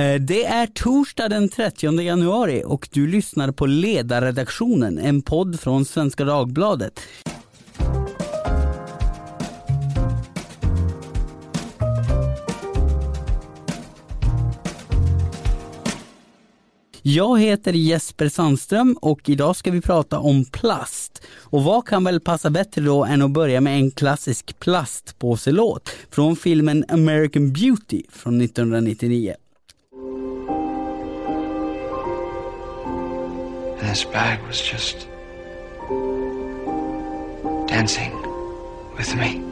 Eh, det är torsdag den 30 januari och du lyssnar på Ledarredaktionen, en podd från Svenska Dagbladet. Jag heter Jesper Sandström och idag ska vi prata om plast. Och vad kan väl passa bättre då än att börja med en klassisk plastpåselåt från filmen American Beauty från 1999. This bag was just dancing with me.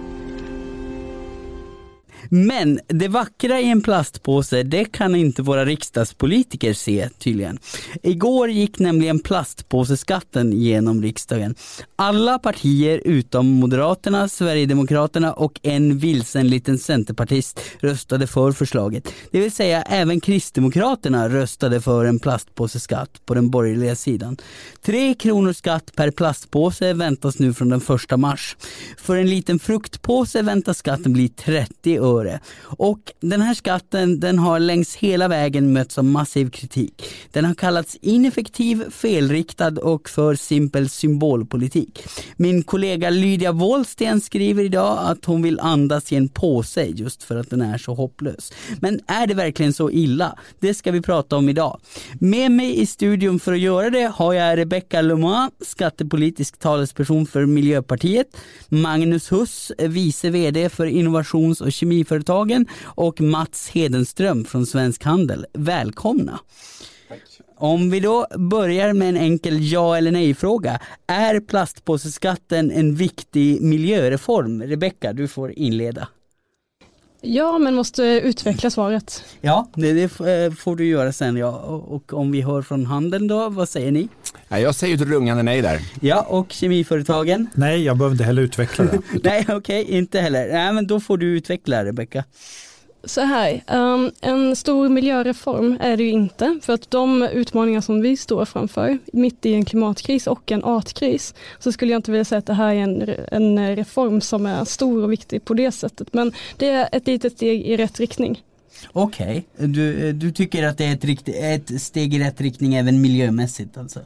Men det vackra i en plastpåse, det kan inte våra riksdagspolitiker se tydligen. Igår gick nämligen plastpåseskatten genom riksdagen. Alla partier utom Moderaterna, Sverigedemokraterna och en vilsen liten centerpartist röstade för förslaget. Det vill säga även Kristdemokraterna röstade för en plastpåseskatt på den borgerliga sidan. Tre kronor skatt per plastpåse väntas nu från den första mars. För en liten fruktpåse väntas skatten bli 30 öre öre. Och den här skatten den har längs hela vägen mötts av massiv kritik. Den har kallats ineffektiv, felriktad och för simpel symbolpolitik. Min kollega Lydia Wåhlsten skriver idag att hon vill andas i en påse just för att den är så hopplös. Men är det verkligen så illa? Det ska vi prata om idag. Med mig i studion för att göra det har jag Rebecca Lemoine, skattepolitisk talesperson för Miljöpartiet, Magnus Huss, vice vd för innovations och kemi Industriföretagen och Mats Hedenström från Svensk Handel. Välkomna! Om vi då börjar med en enkel ja eller nej-fråga. Är plastpåseskatten en viktig miljöreform? Rebecka, du får inleda. Ja, men måste utveckla svaret. Ja, det, det, eh, får du göra sen. Ja. Och om vi hör från handeln då, vad säger ni? Jag säger ett rungande nej där. Ja, och kemiföretagen? Nej, jag behöver inte heller utveckla det. nej, okej, okay, inte heller. Nej, men då får du utveckla, Rebecka så här, um, en stor miljöreform är det ju inte, för att de utmaningar som vi står framför, mitt i en klimatkris och en artkris, så skulle jag inte vilja säga att det här är en, en reform som är stor och viktig på det sättet, men det är ett litet steg i rätt riktning. Okej, okay. du, du tycker att det är ett, rikt, ett steg i rätt riktning även miljömässigt alltså?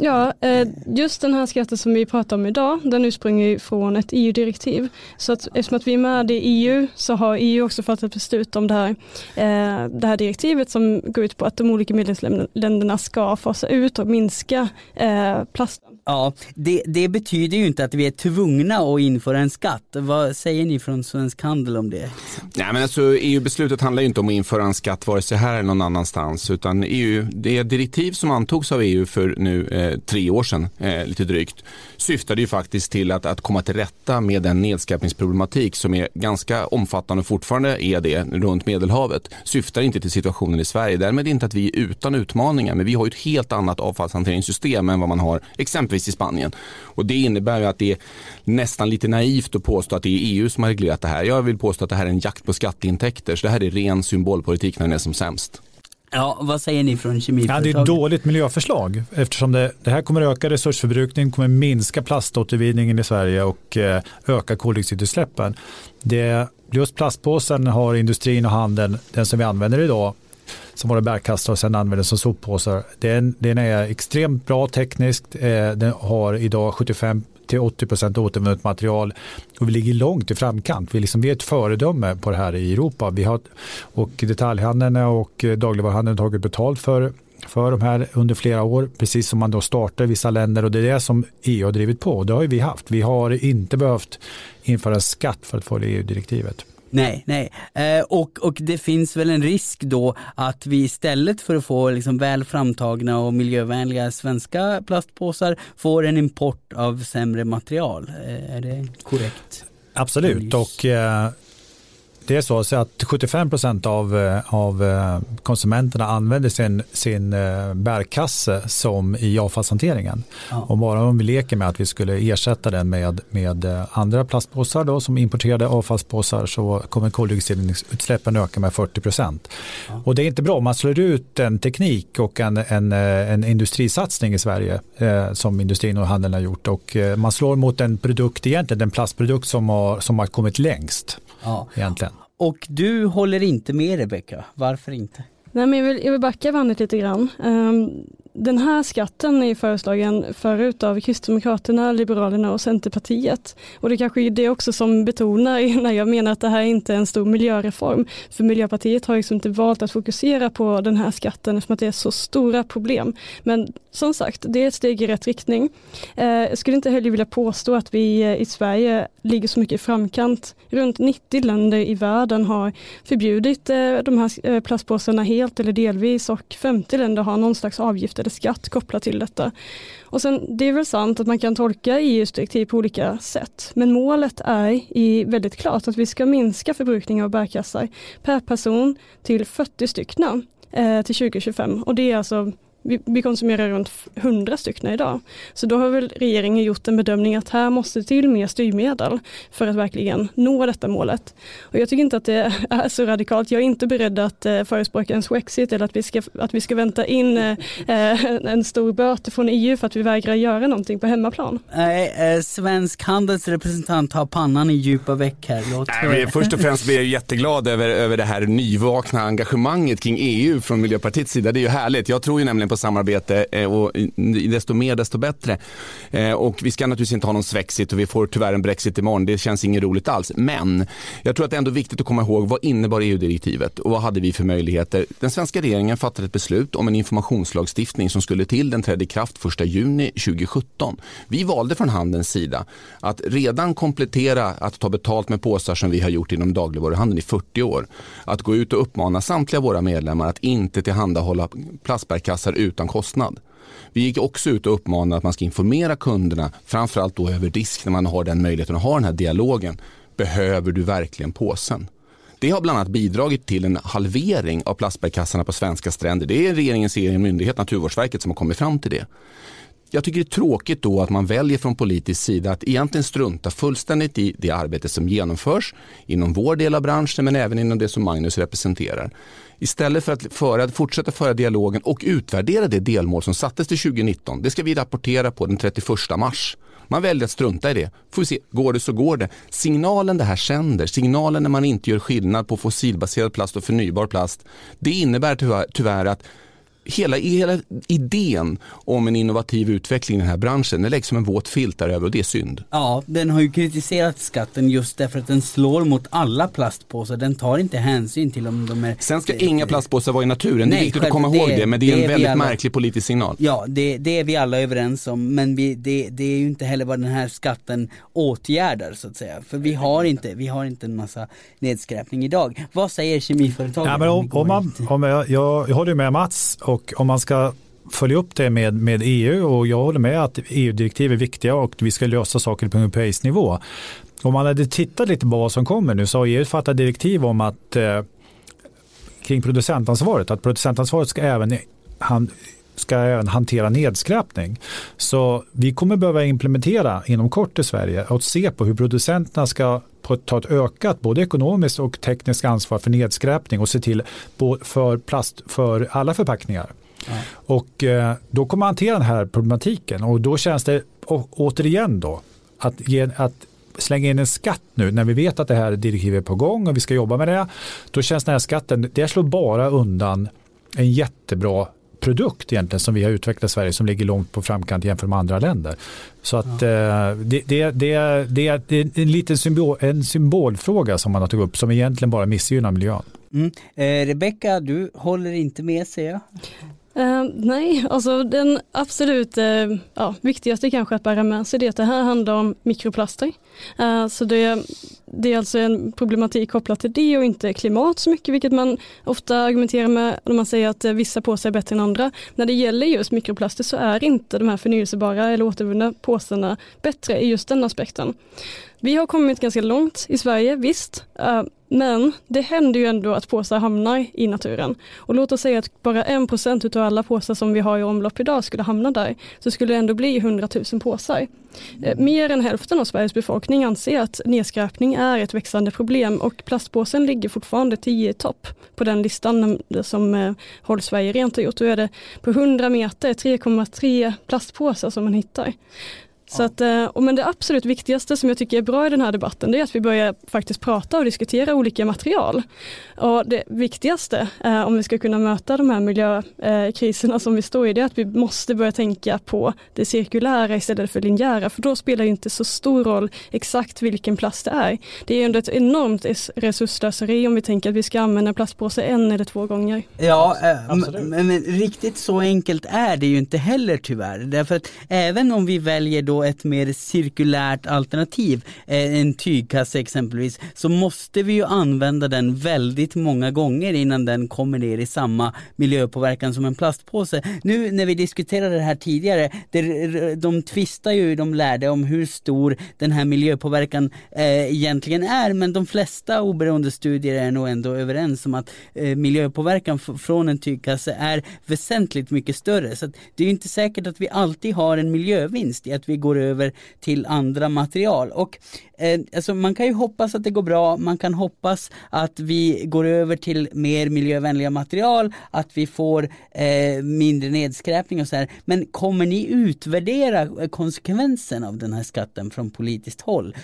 Ja, eh, just den här skatten som vi pratar om idag, den ursprungligen från ett EU-direktiv. Så att eftersom att vi är med i EU så har EU också fattat beslut om det här, eh, det här direktivet som går ut på att de olika medlemsländerna ska fasa ut och minska eh, plasten. Ja, det, det, betyder ju inte att vi är tvungna att införa en skatt. Vad säger ni från Svensk Handel om det? Nej, men alltså, EU-beslutet handlar ju inte om att införa en skatt vare sig här eller någon annanstans. Utan EU, det direktiv som antogs av EU för nu eh, tre år sedan, eh, lite drygt, syftade ju faktiskt till att, att komma till rätta med den nedskräpningsproblematik som är ganska omfattande och fortfarande är det runt Medelhavet. Syftar inte till situationen i Sverige. Därmed inte att vi är utan utmaningar, men vi har ju ett helt annat avfallshanteringssystem än vad man har exempelvis exempelvis i Spanien. Och det innebär att det är nästan lite naivt att påstå att det är EU som har reglerat det här. Jag vill påstå att det här är en jakt på skatteintäkter, så det här är ren symbolpolitik när den är som sämst. Ja, vad säger ni från kemiföretaget? Ja, det är ett dåligt miljöförslag eftersom det, det här kommer öka resursförbrukning, kommer minska plaståtervinningen i Sverige och eh, öka koldioxidutsläppen. Det, just plastpåsen har industrin och handeln, den som vi använder idag, som våra bärkastare och sen använder som soppåsar. Den, den är extremt bra tekniskt. Eh, den har idag 75 till 80 procent återvunnet material och vi ligger långt i framkant. Vi, liksom, vi är ett föredöme på det här i Europa. Vi har, och detaljhandeln och dagligvaruhandeln har tagit betalt för för de här under flera år, precis som man då startar i vissa länder och det är det som EU har drivit på. Det har vi haft. Vi har inte behövt införa en skatt för att följa EU-direktivet. Nej, nej. Eh, och, och det finns väl en risk då att vi istället för att få liksom väl framtagna och miljövänliga svenska plastpåsar får en import av sämre material. Eh, är det korrekt? Absolut, och eh, det är så att 75 procent av, eh, av eh, konsumenterna använder sin, sin eh, bärkasse som i avfallshanteringen. Ja. Och bara om vi leker med att vi skulle ersätta den med, med andra plastpåsar då, som importerade avfallspåsar så kommer koldioxidutsläppen öka med 40 procent. Ja. Och det är inte bra, man slår ut en teknik och en, en, en industrisatsning i Sverige eh, som industrin och handeln har gjort och eh, man slår mot en produkt, egentligen den plastprodukt som har, som har kommit längst. Ja. Egentligen. Och du håller inte med Rebecka, varför inte? Nej, men jag, vill, jag vill backa bandet lite grann. Um, den här skatten är föreslagen förut av Kristdemokraterna, Liberalerna och Centerpartiet. Och det kanske är det också som betonar när jag menar att det här inte är en stor miljöreform. För Miljöpartiet har liksom inte valt att fokusera på den här skatten eftersom att det är så stora problem. Men som sagt, det är ett steg i rätt riktning. Eh, jag skulle inte heller vilja påstå att vi eh, i Sverige ligger så mycket i framkant. Runt 90 länder i världen har förbjudit eh, de här plastpåsarna helt eller delvis och 50 länder har någon slags avgift eller skatt kopplat till detta. Och sen, det är väl sant att man kan tolka EUs direktiv på olika sätt, men målet är i väldigt klart att vi ska minska förbrukningen av bärkassar per person till 40 stycken eh, till 2025 och det är alltså vi, vi konsumerar runt 100 stycken idag. Så då har väl regeringen gjort en bedömning att här måste till mer styrmedel för att verkligen nå detta målet. Och jag tycker inte att det är så radikalt. Jag är inte beredd att eh, förespråka en swexit eller att vi ska, att vi ska vänta in eh, en stor böter från EU för att vi vägrar göra någonting på hemmaplan. Nej, eh, svensk handelsrepresentant har pannan i djupa veck här. Låt Nej, först och främst blir jag jätteglad över, över det här nyvakna engagemanget kring EU från Miljöpartiets sida. Det är ju härligt. Jag tror ju nämligen på samarbete eh, och desto mer desto bättre. Eh, och vi ska naturligtvis inte ha någon svexit och vi får tyvärr en brexit imorgon. Det känns inget roligt alls. Men jag tror att det är ändå viktigt att komma ihåg vad innebar EU-direktivet och vad hade vi för möjligheter? Den svenska regeringen fattade ett beslut om en informationslagstiftning som skulle till. Den trädde i kraft 1 juni 2017. Vi valde från handelns sida att redan komplettera att ta betalt med påsar som vi har gjort inom dagligvaruhandeln i 40 år. Att gå ut och uppmana samtliga våra medlemmar att inte tillhandahålla plastbärkassar utan kostnad. Vi gick också ut och uppmanade att man ska informera kunderna, framförallt då över disk när man har den möjligheten att ha den här dialogen. Behöver du verkligen påsen? Det har bland annat bidragit till en halvering av plastbärkassarna på svenska stränder. Det är regeringens egen myndighet Naturvårdsverket som har kommit fram till det. Jag tycker det är tråkigt då att man väljer från politisk sida att egentligen strunta fullständigt i det arbete som genomförs inom vår del av branschen men även inom det som Magnus representerar. Istället för att föra, fortsätta föra dialogen och utvärdera det delmål som sattes till 2019. Det ska vi rapportera på den 31 mars. Man väljer att strunta i det. Får vi se, går det så går det. Signalen det här sänder, signalen när man inte gör skillnad på fossilbaserad plast och förnybar plast, det innebär tyvärr, tyvärr att hela, hela idén om en innovativ utveckling i den här branschen, den läggs som en våt filt över och det är synd. Ja, den har ju kritiserat skatten just därför att den slår mot alla plastpåsar. Den tar inte hänsyn till om de är... Sen ska inga plastpåsar vara i naturen, Nej, det är viktigt att komma ihåg det, men det är det en väldigt alla... märklig politisk signal. Ja, det, det, är vi alla överens om, men vi, det, det, är ju inte heller vad den här skatten åtgärdar så att säga. För vi har inte, vi har inte en massa nedskräpning idag. Vad säger kemiföretagen? Ja, men om, om man, om jag, jag, jag håller med Mats och och om man ska följa upp det med, med EU och jag håller med att EU-direktiv är viktiga och vi ska lösa saker på europeisk nivå. Om man hade tittat lite på vad som kommer nu så har EU fattat direktiv om att eh, kring producentansvaret, att producentansvaret ska även han, ska även hantera nedskräpning. Så vi kommer behöva implementera inom kort i Sverige och se på hur producenterna ska ta ett ökat både ekonomiskt och tekniskt ansvar för nedskräpning och se till för plast för alla förpackningar. Ja. Och eh, då kommer man hantera den här problematiken och då känns det återigen då att, ge, att slänga in en skatt nu när vi vet att det här direktivet är på gång och vi ska jobba med det. Då känns den här skatten, det slår bara undan en jättebra produkt egentligen som vi har utvecklat i Sverige som ligger långt på framkant jämfört med andra länder. Så att ja. eh, det, det, det, det, är en liten symbol, en symbolfråga som man har tagit upp som egentligen bara missgynnar miljön. Mm. Eh, Rebecka, du håller inte med säger jag? Eh, nej, alltså den absolut eh, ja, viktigaste kanske att bära med sig det är att det här handlar om mikroplaster. Eh, så det, det är alltså en problematik kopplat till det och inte klimat så mycket, vilket man ofta argumenterar med när man säger att eh, vissa påsar är bättre än andra. När det gäller just mikroplaster så är inte de här förnyelsebara eller återvunna påsarna bättre i just den aspekten. Vi har kommit ganska långt i Sverige, visst. Eh, men det händer ju ändå att påsar hamnar i naturen. Och låt oss säga att bara en procent av alla påsar som vi har i omlopp idag skulle hamna där. Så skulle det ändå bli 100 000 påsar. Eh, mer än hälften av Sveriges befolkning anser att nedskräpning är ett växande problem och plastpåsen ligger fortfarande tio i topp på den listan som eh, Håll Sverige Rent har gjort. Då är det på 100 meter 3,3 plastpåsar som man hittar. Så att, eh, men det absolut viktigaste som jag tycker är bra i den här debatten det är att vi börjar faktiskt prata och diskutera olika material. Och det viktigaste eh, om vi ska kunna möta de här miljökriserna som vi står i det är att vi måste börja tänka på det cirkulära istället för linjära för då spelar det inte så stor roll exakt vilken plast det är. Det är ändå ett enormt resursslöseri om vi tänker att vi ska använda plastpåse en eller två gånger. Ja, men, men riktigt så enkelt är det ju inte heller tyvärr. Därför att även om vi väljer då ett mer cirkulärt alternativ, eh, en tygkasse exempelvis, så måste vi ju använda den väldigt många gånger innan den kommer ner i samma miljöpåverkan som en plastpåse. Nu när vi diskuterade det här tidigare, det, de tvistar ju de lärde om hur stor den här miljöpåverkan eh, egentligen är, men de flesta oberoende studier är nog ändå överens om att eh, miljöpåverkan från en tygkasse är väsentligt mycket större. Så det är inte säkert att vi alltid har en miljövinst i att vi går över till andra material. Och eh, alltså man kan ju hoppas att det går bra, man kan hoppas att vi går över till mer miljövänliga material, att vi får eh, mindre nedskräpning och så här. Men kommer ni utvärdera eh, konsekvensen av den här skatten från politiskt håll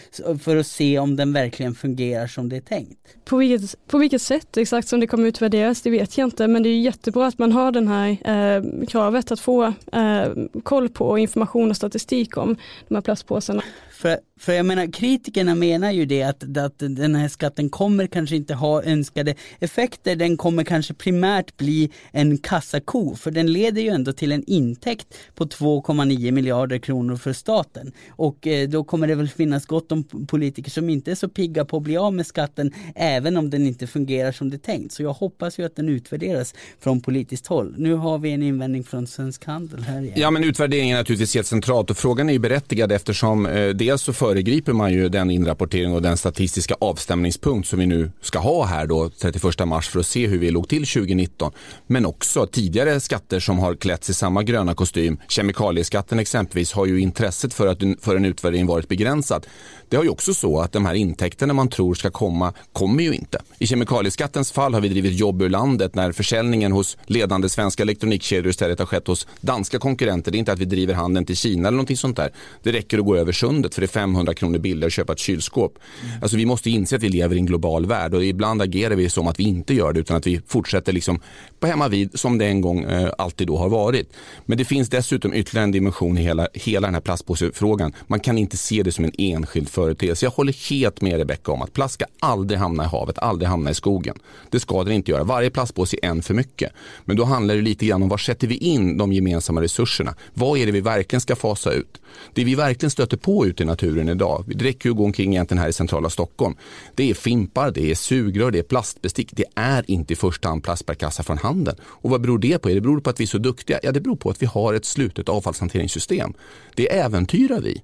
för att se om den verkligen fungerar som det är tänkt? På vilket, på vilket sätt exakt som det kommer utvärderas, det vet jag inte, men det är jättebra att man har den här eh, kravet att få eh, koll på information och statistik om de här plastpåsarna. För, för jag menar kritikerna menar ju det att, att den här skatten kommer kanske inte ha önskade effekter. Den kommer kanske primärt bli en kassako för den leder ju ändå till en intäkt på 2,9 miljarder kronor för staten. Och eh, då kommer det väl finnas gott om politiker som inte är så pigga på att bli av med skatten även om den inte fungerar som det är tänkt. Så jag hoppas ju att den utvärderas från politiskt håll. Nu har vi en invändning från Svensk Handel här igen. Ja men utvärderingen är naturligtvis helt centralt och frågan är ju berättigad eftersom eh, dels så föregriper man ju den inrapportering och den statistiska avstämningspunkt som vi nu ska ha här då 31 mars för att se hur vi låg till 2019. Men också tidigare skatter som har klätts i samma gröna kostym. Kemikalieskatten exempelvis har ju intresset för, att, för en utvärdering varit begränsat. Det har ju också så att de här intäkterna man tror ska komma, kommer ju inte. I kemikalieskattens fall har vi drivit jobb ur landet när försäljningen hos ledande svenska elektronikkedjor istället har skett hos danska konkurrenter. Det är inte att vi driver handeln till Kina eller någonting sånt där. Det räcker att gå över sundet för det är 500 kronor billigare att köpa ett kylskåp. Mm. Alltså vi måste inse att vi lever i en global värld och ibland agerar vi som att vi inte gör det utan att vi fortsätter liksom på hemma vid som det en gång eh, alltid då har varit. Men det finns dessutom ytterligare en dimension i hela, hela den här plastpåsefrågan. Man kan inte se det som en enskild företeelse. Jag håller helt med Rebecka om att plast ska aldrig hamna i havet, aldrig hamna i skogen. Det ska det inte göra. Varje plastpåse är en för mycket. Men då handlar det lite grann om var sätter vi in de gemensamma resurserna? Vad är det vi verkligen ska fasa ut? Det vi verkligen stöter på ute i naturen idag, det räcker ju att gå omkring egentligen här i centrala Stockholm. Det är fimpar, det är sugrör, det är plastbestick. Det är inte i första hand plastbärkassar från handeln. Och vad beror det på? Är Det beror på att vi är så duktiga? Ja, det beror på att vi har ett slutet avfallshanteringssystem. Det äventyrar vi.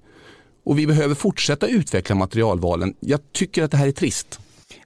Och vi behöver fortsätta utveckla materialvalen. Jag tycker att det här är trist.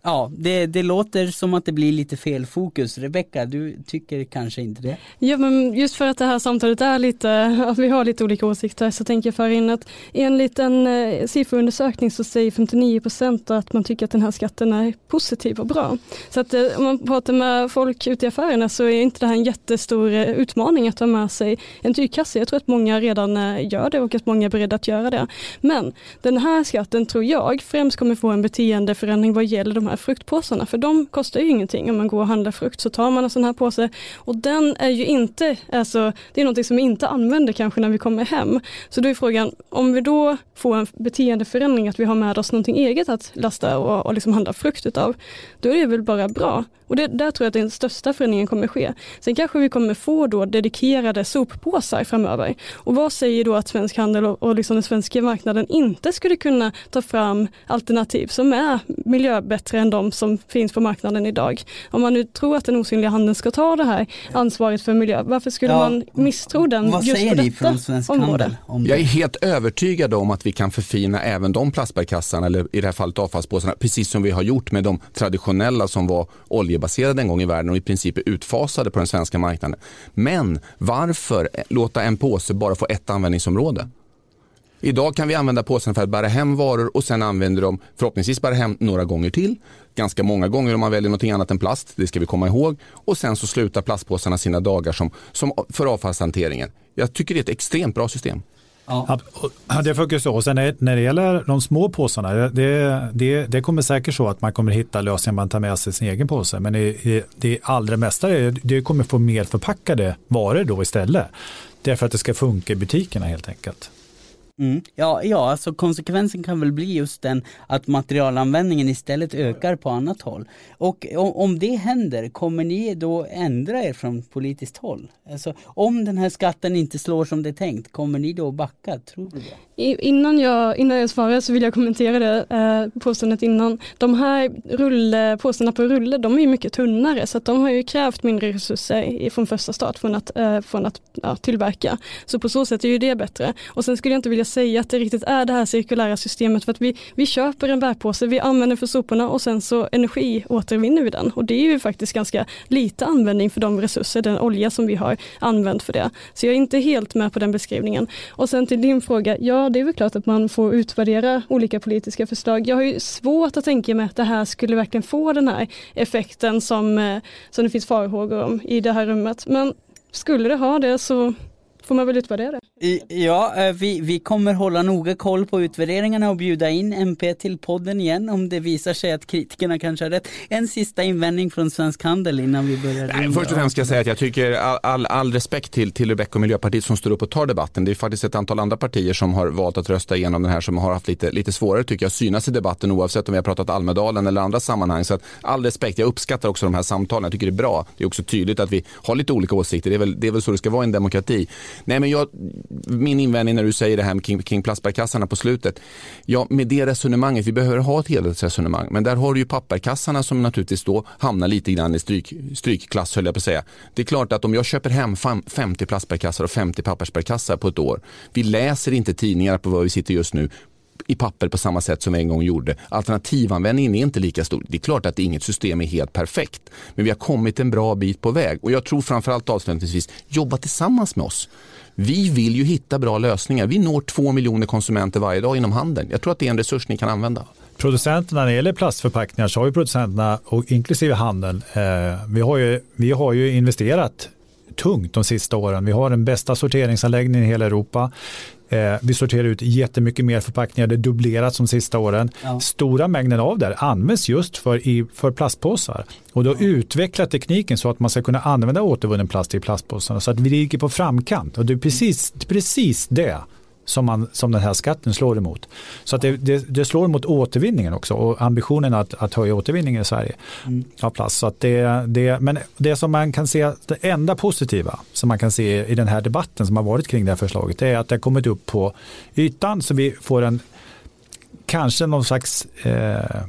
Ja, det, det låter som att det blir lite fel fokus. Rebecka, du tycker kanske inte det? Ja, men just för att det här samtalet är lite, att vi har lite olika åsikter så tänker jag föra in att enligt en eh, sifferundersökning så säger 59 procent att man tycker att den här skatten är positiv och bra. Så att eh, om man pratar med folk ute i affärerna så är inte det här en jättestor eh, utmaning att ta med sig en tygkasse. Jag tror att många redan eh, gör det och att många är beredda att göra det. Men den här skatten tror jag främst kommer få en beteendeförändring vad gäller de här fruktpåsarna, för de kostar ju ingenting. Om man går och handlar frukt så tar man en sån här påse och den är ju inte, alltså, det är någonting som vi inte använder kanske när vi kommer hem. Så då är frågan, om vi då får en beteendeförändring, att vi har med oss någonting eget att lasta och, och liksom handla frukt utav, då är det väl bara bra. Och det, där tror jag att den största förändringen kommer ske. Sen kanske vi kommer få då dedikerade soppåsar framöver. Och vad säger då att Svensk Handel och, och liksom den svenska marknaden inte skulle kunna ta fram alternativ som är miljöbättre än de som finns på marknaden idag. Om man nu tror att den osynliga handeln ska ta det här ansvaret för miljö, varför skulle ja, man misstro den vad just säger på ni från Svensk område? Handel? Jag är helt övertygad om att vi kan förfina även de plastbärkassarna eller i det här fallet avfallspåsarna precis som vi har gjort med de traditionella som var mediebaserade en gång i världen och i princip är utfasade på den svenska marknaden. Men varför låta en påse bara få ett användningsområde? Idag kan vi använda påsen för att bära hem varor och sen använder de förhoppningsvis bära hem några gånger till. Ganska många gånger om man väljer något annat än plast, det ska vi komma ihåg. Och sen så slutar plastpåsarna sina dagar som, som för avfallshanteringen. Jag tycker det är ett extremt bra system. Ja. det funkar så. Och sen när det gäller de små påsarna, det, det, det kommer säkert så att man kommer hitta lösningar man tar med sig sin egen påse. Men det, det allra mesta, det kommer få mer förpackade varor då istället. Det är för att det ska funka i butikerna helt enkelt. Mm. Ja, ja, alltså konsekvensen kan väl bli just den att materialanvändningen istället ökar på annat håll. Och om det händer, kommer ni då ändra er från politiskt håll? Alltså, om den här skatten inte slår som det är tänkt, kommer ni då backa? Tror du det? Innan jag, innan jag svarar så vill jag kommentera det eh, påståendet innan. De här rulle, påståendena på rulle, de är ju mycket tunnare så att de har ju krävt mindre resurser från första start från att, eh, från att ja, tillverka. Så på så sätt är ju det bättre. Och sen skulle jag inte vilja säga att det riktigt är det här cirkulära systemet för att vi, vi köper en bärpåse, vi använder för soporna och sen så energiåtervinner vi den. Och det är ju faktiskt ganska lite användning för de resurser, den olja som vi har använt för det. Så jag är inte helt med på den beskrivningen. Och sen till din fråga, ja det är väl klart att man får utvärdera olika politiska förslag. Jag har ju svårt att tänka mig att det här skulle verkligen få den här effekten som, eh, som det finns farhågor om i det här rummet. Men skulle det ha det så får man väl utvärdera det. Ja, eh, vi, vi kommer hålla noga koll på utvärderingarna och bjuda in MP till podden igen om det visar sig att kritikerna kanske har rätt. En sista invändning från Svensk Handel innan vi börjar. Nej, först och främst ska jag säga att jag tycker all, all, all respekt till, till Rebecca och Miljöpartiet som står upp och tar debatten. Det är faktiskt ett antal andra partier som har valt att rösta igenom den här som har haft lite, lite svårare tycker jag synas i debatten oavsett om vi har pratat Almedalen eller andra sammanhang. Så att all respekt, jag uppskattar också de här samtalen. Jag tycker det är bra. Det är också tydligt att vi har lite olika åsikter. Det är väl, det är väl så det ska vara i en demokrati. Nej, men jag, min invändning när du säger det här kring, kring plastbärkassarna på slutet. Ja, med det resonemanget, vi behöver ha ett helhetsresonemang, men där har du ju papperkassarna som naturligtvis då hamnar lite grann i stryk, strykklass, höll jag på att säga. Det är klart att om jag köper hem 50 plastbärkassar och 50 pappersbärkassar på ett år, vi läser inte tidningar på var vi sitter just nu i papper på samma sätt som vi en gång gjorde. Alternativanvändningen är inte lika stor. Det är klart att inget system är helt perfekt, men vi har kommit en bra bit på väg och jag tror framförallt avslutningsvis, jobba tillsammans med oss. Vi vill ju hitta bra lösningar. Vi når två miljoner konsumenter varje dag inom handeln. Jag tror att det är en resurs ni kan använda. Producenterna när det gäller plastförpackningar så har ju producenterna och inklusive handeln, eh, vi, har ju, vi har ju investerat tungt de sista åren. Vi har den bästa sorteringsanläggningen i hela Europa. Eh, vi sorterar ut jättemycket mer förpackningar, det dubblerats de sista åren. Ja. Stora mängden av det används just för, i, för plastpåsar. Och då ja. utvecklar tekniken så att man ska kunna använda återvunnen plast i plastpåsarna. Så att vi ligger på framkant. Och det är precis, precis det som, man, som den här skatten slår emot. Så att det, det, det slår mot återvinningen också och ambitionen att, att höja återvinningen i Sverige mm. av plast. Så att det, det, men det som man kan se, det enda positiva som man kan se i den här debatten som har varit kring det här förslaget är att det har kommit upp på ytan så vi får en kanske någon slags eh,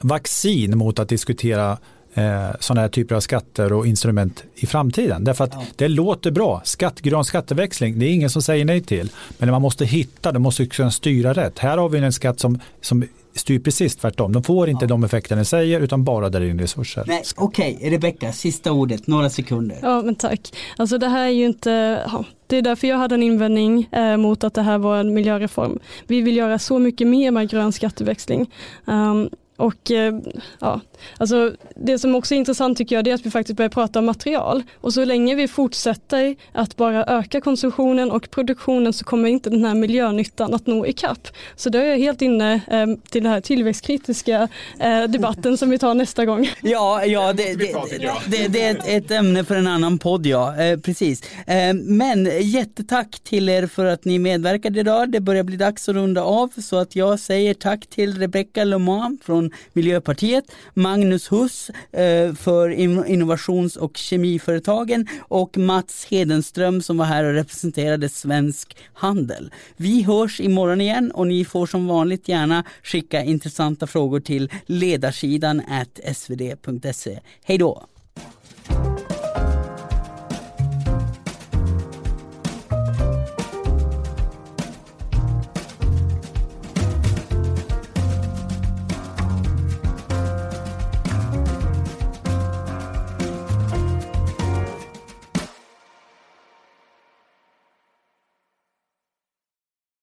vaccin mot att diskutera eh, sådana här typer av skatter och instrument i framtiden. Därför att ja. det låter bra. Skatt, grön skatteväxling, det är ingen som säger nej till. Men man måste hitta, det måste kunna styra rätt. Här har vi en skatt som, som styr precis tvärtom. De får inte ja. de effekter den säger utan bara där in resurser. Okej, okay. Rebecka, sista ordet, några sekunder. Ja, men tack. Alltså det här är ju inte, ja, det är därför jag hade en invändning eh, mot att det här var en miljöreform. Vi vill göra så mycket mer med grön skatteväxling. Um, och eh, ja, alltså det som också är intressant tycker jag är att vi faktiskt börjar prata om material och så länge vi fortsätter att bara öka konsumtionen och produktionen så kommer inte den här miljönyttan att nå ikapp. Så då är jag helt inne eh, till den här tillväxtkritiska eh, debatten som vi tar nästa gång. Ja, ja det, det, det, det är ett, ett, ämne för en annan podd ja, precis. men jättetack till er för att ni medverkade idag. Det börjar bli dags att runda av så att jag säger tack till Rebecca Leman från Miljöpartiet, Magnus Huss eh, för innovations och kemiföretagen och Mats Hedenström som var här och representerade Svensk Handel. Vi hörs imorgon igen och ni får som vanligt gärna skicka intressanta frågor till ledarsidan svd.se. Hej då!